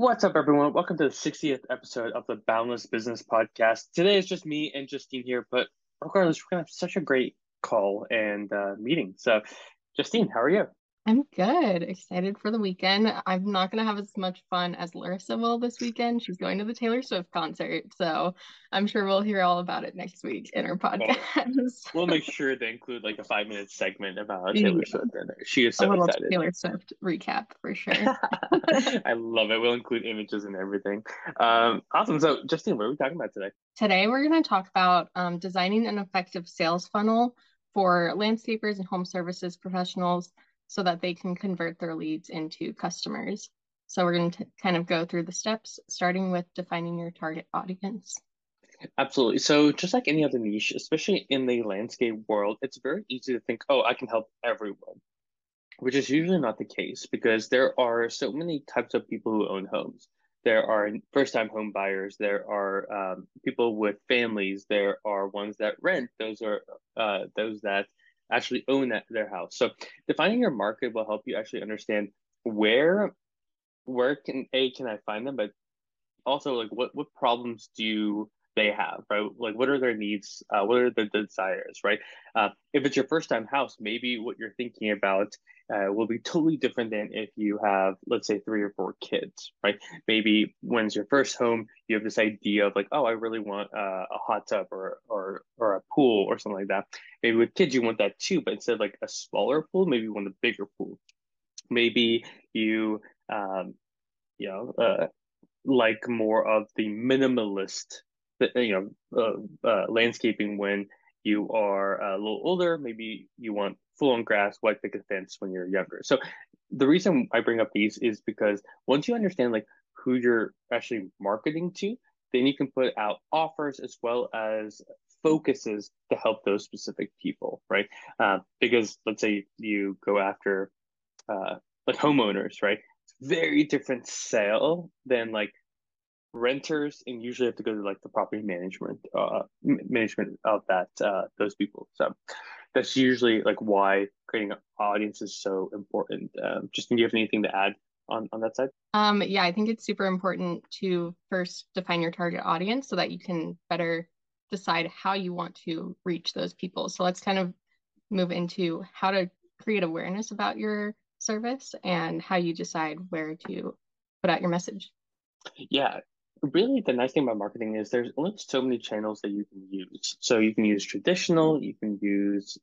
What's up, everyone? Welcome to the 60th episode of the Boundless Business Podcast. Today is just me and Justine here, but regardless, we're going to have such a great call and uh, meeting. So, Justine, how are you? I'm good. Excited for the weekend. I'm not going to have as much fun as Larissa will this weekend. She's going to the Taylor Swift concert. So I'm sure we'll hear all about it next week in our podcast. Well, we'll make sure to include like a five minute segment about Taylor yeah. Swift. She is so excited. Taylor Swift recap for sure. I love it. We'll include images and everything. Um, awesome. So, Justine, what are we talking about today? Today, we're going to talk about um, designing an effective sales funnel for landscapers and home services professionals so that they can convert their leads into customers. So we're going to kind of go through the steps, starting with defining your target audience. Absolutely. So just like any other niche, especially in the landscape world, it's very easy to think, oh, I can help everyone, which is usually not the case because there are so many types of people who own homes. There are first-time home buyers. There are um, people with families. There are ones that rent. Those are uh, those that actually own that, their house. So defining your market will help you actually understand where where can a can I find them, but also like what what problems do they have, right? Like what are their needs? Uh, what are their desires, right? Uh, if it's your first time house, maybe what you're thinking about uh, will be totally different than if you have, let's say, three or four kids, right? Maybe when it's your first home, you have this idea of like, oh, I really want uh, a hot tub or or pool or something like that. Maybe with kids, you want that too, but instead of like a smaller pool, maybe you want a bigger pool. Maybe you, um, you know, uh, like more of the minimalist, you know, uh, uh, landscaping when you are a little older. Maybe you want full on grass, white picket fence when you're younger. So the reason I bring up these is because once you understand like who you're actually marketing to, then you can put out offers as well as focuses to help those specific people, right? Uh, because let's say you go after uh, like homeowners, right? Very different sale than like renters, and usually have to go to like the property management uh, management of that uh, those people. So that's usually like why creating an audience is so important. Um, Justin, do you have anything to add on, on that side? Um, yeah, I think it's super important to first define your target audience so that you can better decide how you want to reach those people. So let's kind of move into how to create awareness about your service and how you decide where to put out your message. Yeah, really the nice thing about marketing is there's only so many channels that you can use. So you can use traditional, you can use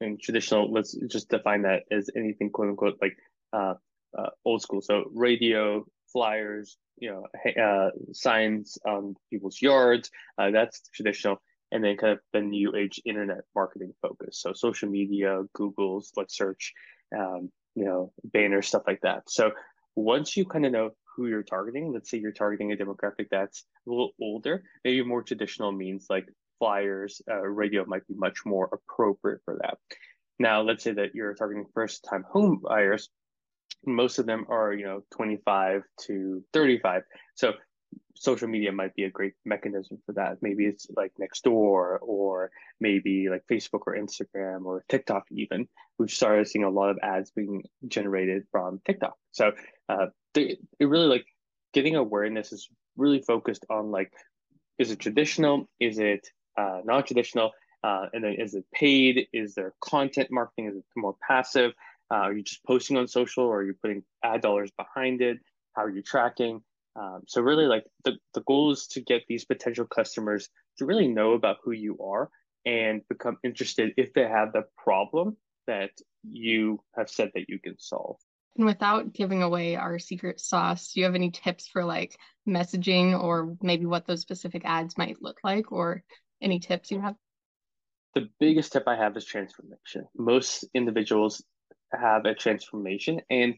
and traditional, let's just define that as anything quote unquote like uh, uh, old school. So radio, flyers, you know, uh, signs on people's yards, uh, that's traditional. And then kind of the new age internet marketing focus. So social media, Google's like search, um, you know, banners, stuff like that. So once you kind of know who you're targeting. Let's say you're targeting a demographic that's a little older, maybe more traditional means like flyers, uh, radio might be much more appropriate for that. Now, let's say that you're targeting first time home buyers. Most of them are, you know, 25 to 35. So social media might be a great mechanism for that. Maybe it's like Nextdoor or maybe like Facebook or Instagram or TikTok even. We've started seeing a lot of ads being generated from TikTok. So uh, they, it really like getting awareness is really focused on like is it traditional is it uh, non-traditional uh, and then is it paid is there content marketing is it more passive uh, are you just posting on social or are you putting ad dollars behind it how are you tracking um, so really like the, the goal is to get these potential customers to really know about who you are and become interested if they have the problem that you have said that you can solve and without giving away our secret sauce, do you have any tips for like messaging or maybe what those specific ads might look like or any tips you have? The biggest tip I have is transformation. Most individuals have a transformation and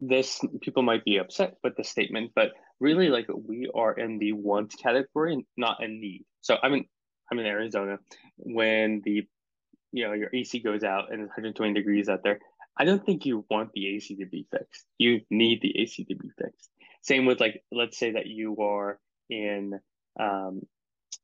this people might be upset with the statement, but really like we are in the want category, not a need. So I'm in I'm in Arizona when the you know your AC goes out and it's 120 degrees out there I don't think you want the AC to be fixed. You need the AC to be fixed. Same with like, let's say that you are in, um,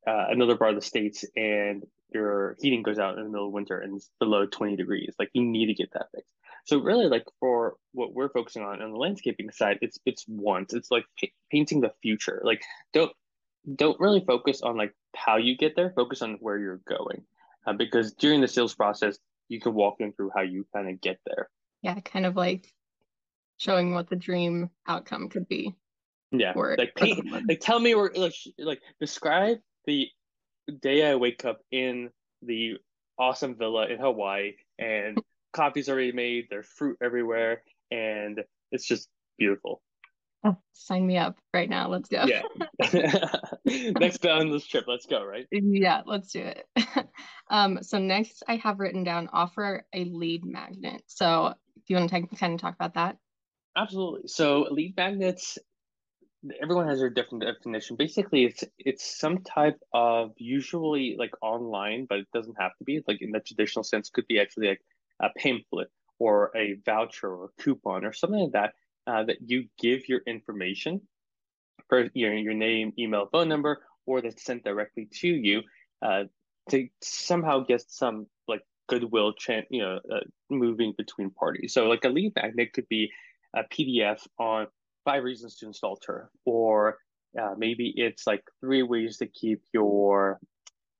uh, another part of the states and your heating goes out in the middle of winter and it's below 20 degrees. Like you need to get that fixed. So really, like for what we're focusing on on the landscaping side, it's it's once it's like pa- painting the future. Like don't don't really focus on like how you get there. Focus on where you're going, uh, because during the sales process, you can walk them through how you kind of get there. Yeah, kind of like showing what the dream outcome could be. Yeah, like paint, like tell me where like like describe the day I wake up in the awesome villa in Hawaii and coffee's already made, there's fruit everywhere, and it's just beautiful. Oh, sign me up right now. Let's go. Yeah. next on this trip, let's go, right? Yeah, let's do it. um, so next I have written down offer a lead magnet. So do you want to take, kind of talk about that? Absolutely. So lead magnets everyone has their different definition. Basically, it's it's some type of usually like online, but it doesn't have to be like in the traditional sense. Could be actually like a pamphlet or a voucher or a coupon or something like that uh, that you give your information for your your name, email, phone number, or that's sent directly to you uh, to somehow get some like goodwill, chan- you know, uh, moving between parties. So like a lead magnet could be a PDF on five reasons to install turf, or uh, maybe it's like three ways to keep your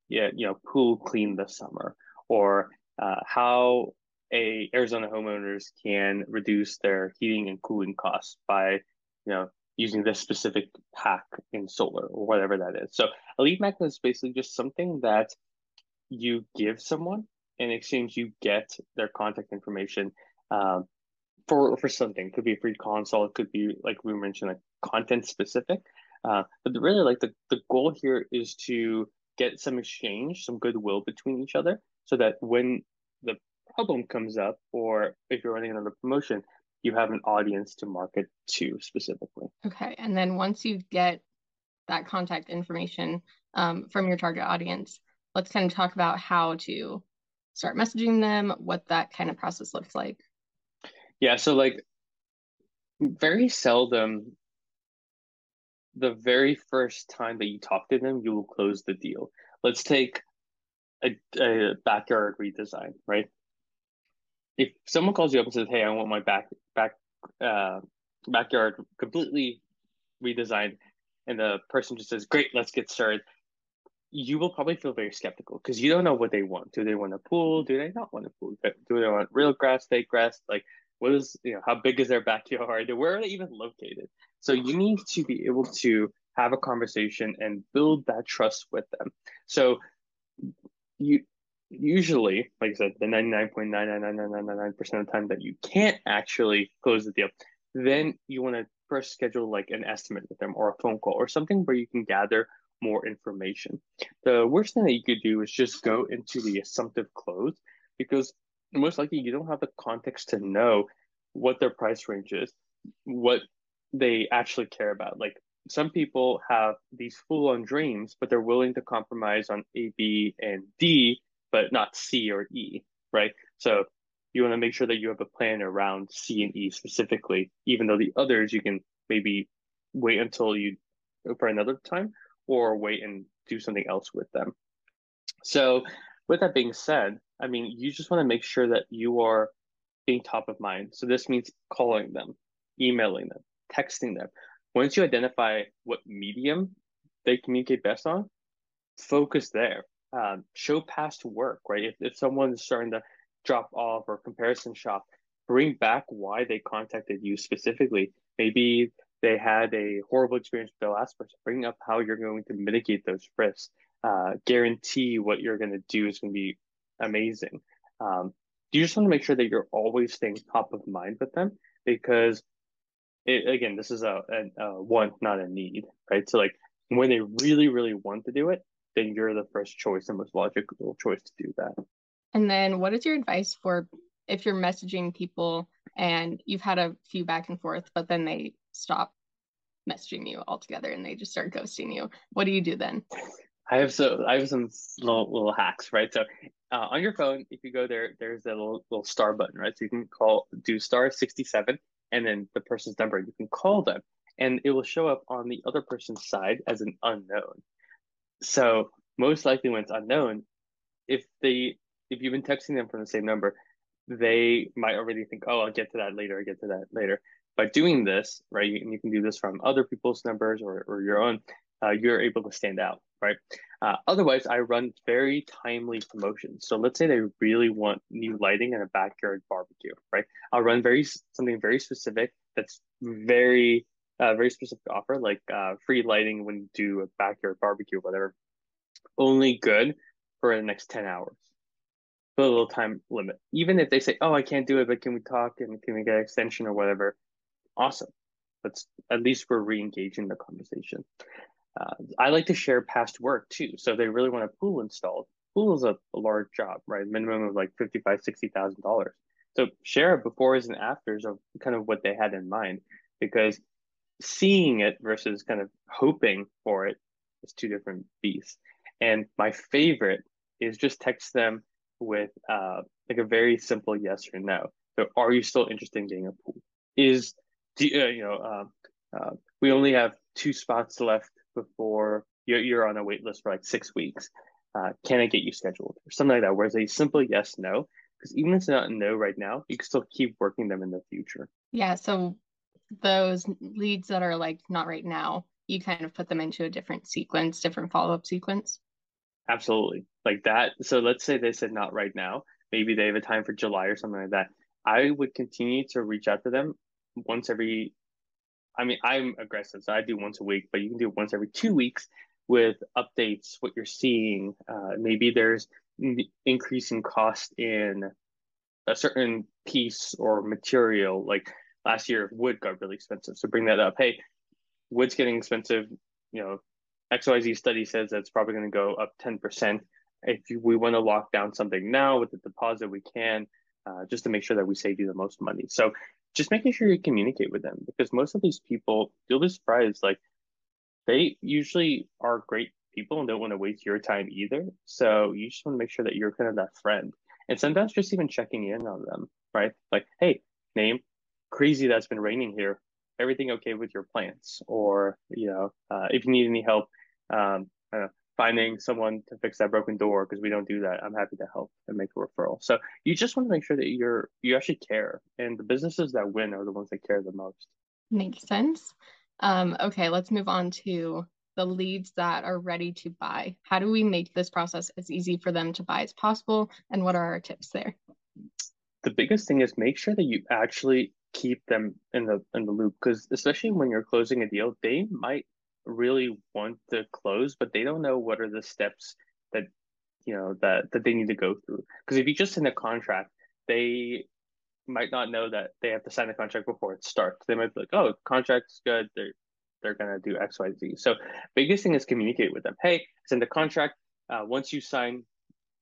yeah, you know pool clean this summer, or uh, how a Arizona homeowners can reduce their heating and cooling costs by you know using this specific pack in solar or whatever that is. So a lead magnet is basically just something that you give someone in exchange you get their contact information um, for for something. It could be a free console. It could be like we mentioned, like content specific. Uh, but really, like the the goal here is to get some exchange, some goodwill between each other, so that when the problem comes up, or if you're running another promotion, you have an audience to market to specifically. Okay, and then once you get that contact information um, from your target audience, let's kind of talk about how to start messaging them, what that kind of process looks like. Yeah, so like very seldom the very first time that you talk to them, you will close the deal. Let's take a, a backyard redesign, right? If someone calls you up and says, "Hey, I want my back back uh, backyard completely redesigned," and the person just says, "Great, let's get started," you will probably feel very skeptical because you don't know what they want. Do they want a pool? Do they not want a pool? Do they want real grass, fake grass? Like what is you know how big is their backyard? Where are they even located? So you need to be able to have a conversation and build that trust with them. So you usually like i said the 99.99999% of the time that you can't actually close the deal then you want to first schedule like an estimate with them or a phone call or something where you can gather more information. The worst thing that you could do is just go into the assumptive close because most likely you don't have the context to know what their price range is, what they actually care about. Like some people have these full on dreams, but they're willing to compromise on A, B, and D, but not C or E, right? So you want to make sure that you have a plan around C and E specifically, even though the others you can maybe wait until you for another time or wait and do something else with them. So with that being said, I mean, you just want to make sure that you are being top of mind. So this means calling them, emailing them, texting them. Once you identify what medium they communicate best on, focus there. Um, show past work, right? If, if someone's starting to drop off or comparison shop, bring back why they contacted you specifically. Maybe they had a horrible experience with their last person. Bring up how you're going to mitigate those risks. Uh, guarantee what you're going to do is going to be amazing. Um, you just want to make sure that you're always staying top of mind with them because it, again, this is a, a, a want, not a need, right? So like when they really, really want to do it, then you're the first choice and most logical choice to do that. And then what is your advice for if you're messaging people and you've had a few back and forth, but then they stop messaging you altogether and they just start ghosting you? What do you do then? I have so I have some little little hacks, right? So uh, on your phone, if you go there, there's a little little star button, right? So you can call do star sixty seven, and then the person's number. You can call them, and it will show up on the other person's side as an unknown. So most likely when it's unknown, if they if you've been texting them from the same number, they might already think, oh, I'll get to that later, I'll get to that later. By doing this, right, and you can do this from other people's numbers or, or your own, uh, you're able to stand out, right? Uh, otherwise, I run very timely promotions. So let's say they really want new lighting and a backyard barbecue, right? I'll run very something very specific that's very uh, very specific offer, like uh, free lighting when you do a backyard barbecue, whatever. Only good for the next ten hours. Put a little time limit. Even if they say, "Oh, I can't do it," but can we talk and can we get an extension or whatever? Awesome. That's at least we're re-engaging the conversation. Uh, I like to share past work too. So if they really want a pool installed. Pool is a, a large job, right? Minimum of like fifty-five, sixty thousand dollars. So share befores and afters of kind of what they had in mind, because seeing it versus kind of hoping for it is two different beasts. And my favorite is just text them with uh, like a very simple yes or no. So, are you still interested in getting a pool? Is do you, uh, you know uh, uh, we only have two spots left before you're, you're on a wait list for like six weeks. Uh, can I get you scheduled or something like that? Where it's a simple yes no, because even if it's not no right now, you can still keep working them in the future. Yeah. So those leads that are like not right now, you kind of put them into a different sequence, different follow up sequence. Absolutely. Like that. So let's say they said not right now. Maybe they have a time for July or something like that. I would continue to reach out to them once every I mean, I'm aggressive, so I do once a week, but you can do once every two weeks with updates, what you're seeing. Uh, maybe there's increasing cost in a certain piece or material. Like last year, wood got really expensive, so bring that up. Hey, wood's getting expensive. You know, XYZ study says that's probably going to go up 10%. If we want to lock down something now with the deposit, we can, uh, just to make sure that we save you the most money. So just making sure you communicate with them because most of these people, you'll be surprised, like they usually are great people and don't want to waste your time either. So you just want to make sure that you're kind of that friend. And sometimes just even checking in on them, right? Like, hey, name, crazy that's been raining here. Everything okay with your plants? Or, you know, uh, if you need any help, um, know, finding someone to fix that broken door because we don't do that. I'm happy to help and make a referral. So you just want to make sure that you're you actually care and the businesses that win are the ones that care the most. Makes sense. Um, okay let's move on to the leads that are ready to buy. How do we make this process as easy for them to buy as possible and what are our tips there? The biggest thing is make sure that you actually keep them in the in the loop because especially when you're closing a deal they might really want to close, but they don't know what are the steps that you know that that they need to go through. Because if you just send a contract, they might not know that they have to sign the contract before it starts. They might be like, "Oh, contract's good. They're they're gonna do X, Y, Z." So biggest thing is communicate with them. Hey, send the contract. Uh, once you sign,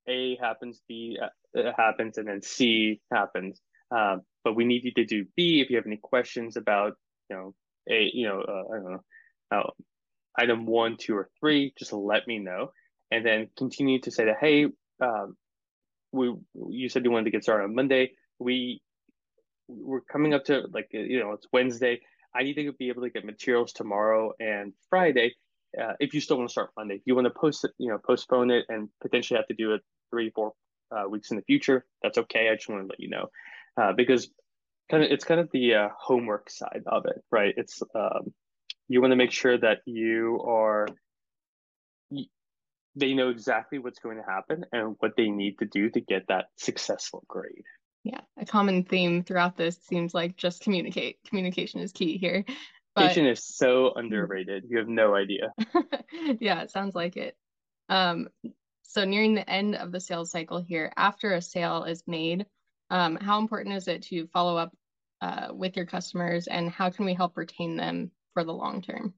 A happens, B uh, happens, and then C happens. Uh, but we need you to do B if you have any questions about you know a you know uh, I don't know item one, two, or three, just let me know. And then continue to say that, hey, um, we you said you wanted to get started on Monday. We we're coming up to like you know it's Wednesday. I need to be able to get materials tomorrow and Friday. Uh, if you still want to start Monday, if you want to post it, you know, postpone it and potentially have to do it three, four uh, weeks in the future, that's okay. I just want to let you know uh, because kind of it's kind of the uh, homework side of it, right? It's um, you want to make sure that you are they know exactly what's going to happen and what they need to do to get that successful grade. Yeah, a common theme throughout this seems like just communicate. Communication is key here. Communication but... is so underrated. You have no idea. yeah, it sounds like it. Um, so nearing the end of the sales cycle here, after a sale is made, um, how important is it to follow up uh, with your customers and how can we help retain them for the long term.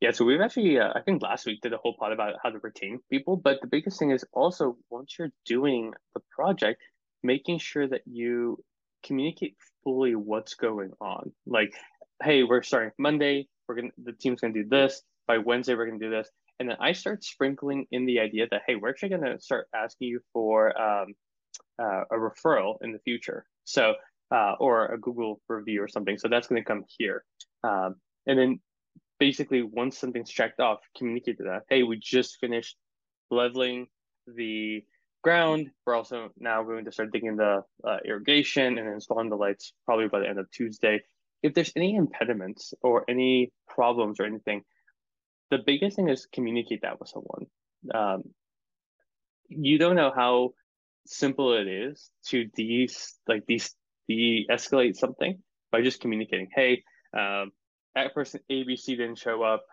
Yeah, so we've actually, uh, I think last week did a whole pod about how to retain people. But the biggest thing is also once you're doing the project, making sure that you communicate fully what's going on. Like, hey, we're starting Monday. We're gonna the team's gonna do this by Wednesday. We're gonna do this, and then I start sprinkling in the idea that hey, we're actually gonna start asking you for um, uh, a referral in the future. So uh, or a Google review or something. So that's gonna come here. Um, and then basically once something's checked off, communicate to that. Hey, we just finished leveling the ground. We're also now going to start digging the uh, irrigation and installing the lights probably by the end of Tuesday. If there's any impediments or any problems or anything, the biggest thing is communicate that with someone. Um, you don't know how simple it is to de like de de escalate something by just communicating. Hey, um, that person ABC didn't show up,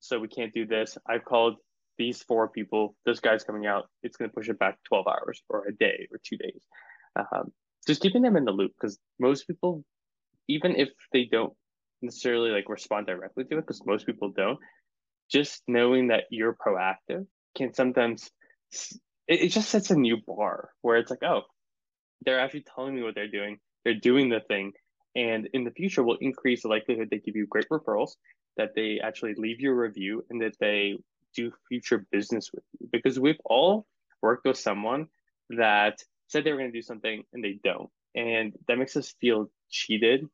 so we can't do this. I've called these four people. This guy's coming out. It's going to push it back 12 hours or a day or two days. Um, just keeping them in the loop because most people, even if they don't necessarily like respond directly to it, because most people don't, just knowing that you're proactive can sometimes it, it just sets a new bar where it's like, oh, they're actually telling me what they're doing. They're doing the thing. And in the future will increase the likelihood they give you great referrals, that they actually leave you a review, and that they do future business with you. Because we've all worked with someone that said they were going to do something and they don't. And that makes us feel cheated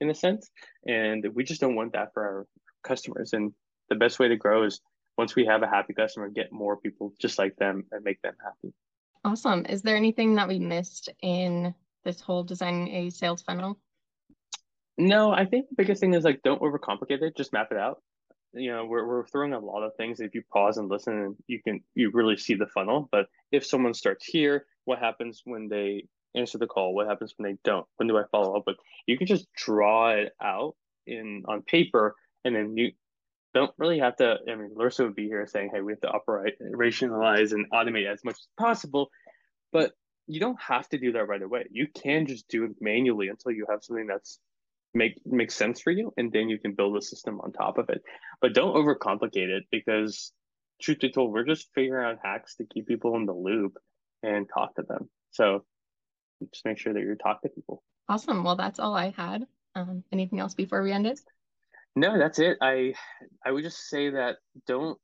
in a sense. And we just don't want that for our customers. And the best way to grow is once we have a happy customer, get more people just like them and make them happy. Awesome. Is there anything that we missed in this whole designing a sales funnel? No, I think the biggest thing is like don't overcomplicate it, just map it out. You know, we're we're throwing a lot of things. If you pause and listen, you can you really see the funnel. But if someone starts here, what happens when they answer the call? What happens when they don't? When do I follow up with? You can just draw it out in on paper, and then you don't really have to. I mean, Larissa would be here saying, "Hey, we have to operate, rationalize, and automate as much as possible," but you don't have to do that right away. You can just do it manually until you have something that's make makes sense for you, and then you can build a system on top of it. But don't overcomplicate it because, truth be told, we're just figuring out hacks to keep people in the loop and talk to them. So just make sure that you're talking to people. Awesome. Well, that's all I had. Um, anything else before we end it? No, that's it. I I would just say that don't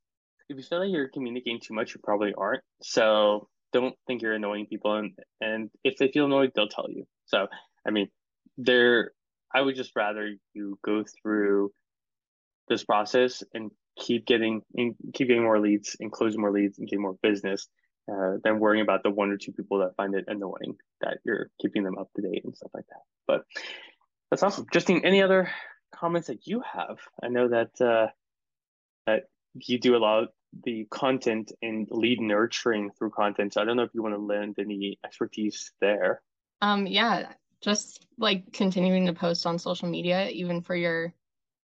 if you feel like you're communicating too much, you probably aren't. So don't think you're annoying people and and if they feel annoyed, they'll tell you. So I mean, there I would just rather you go through this process and keep getting keep getting more leads and closing more leads and getting more business uh, than worrying about the one or two people that find it annoying that you're keeping them up to date and stuff like that. But that's awesome. Justine, any other comments that you have. I know that uh, that you do a lot of the content and lead nurturing through content. So I don't know if you want to lend any expertise there. Um, yeah, just like continuing to post on social media, even for your,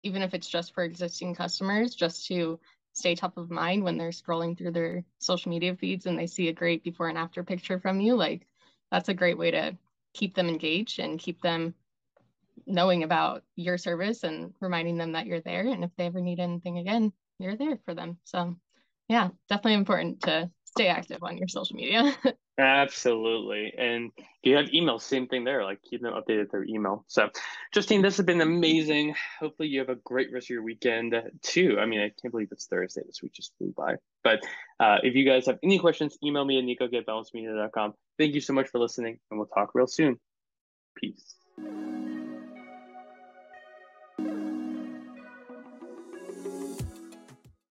even if it's just for existing customers, just to stay top of mind when they're scrolling through their social media feeds and they see a great before and after picture from you. Like that's a great way to keep them engaged and keep them knowing about your service and reminding them that you're there. And if they ever need anything again, you're there for them. So, yeah, definitely important to stay active on your social media. Absolutely. And if you have email, same thing there, like keep them updated through email. So, Justine, this has been amazing. Hopefully, you have a great rest of your weekend too. I mean, I can't believe it's Thursday. This week just flew by. But uh, if you guys have any questions, email me at nico at. Thank you so much for listening, and we'll talk real soon. Peace.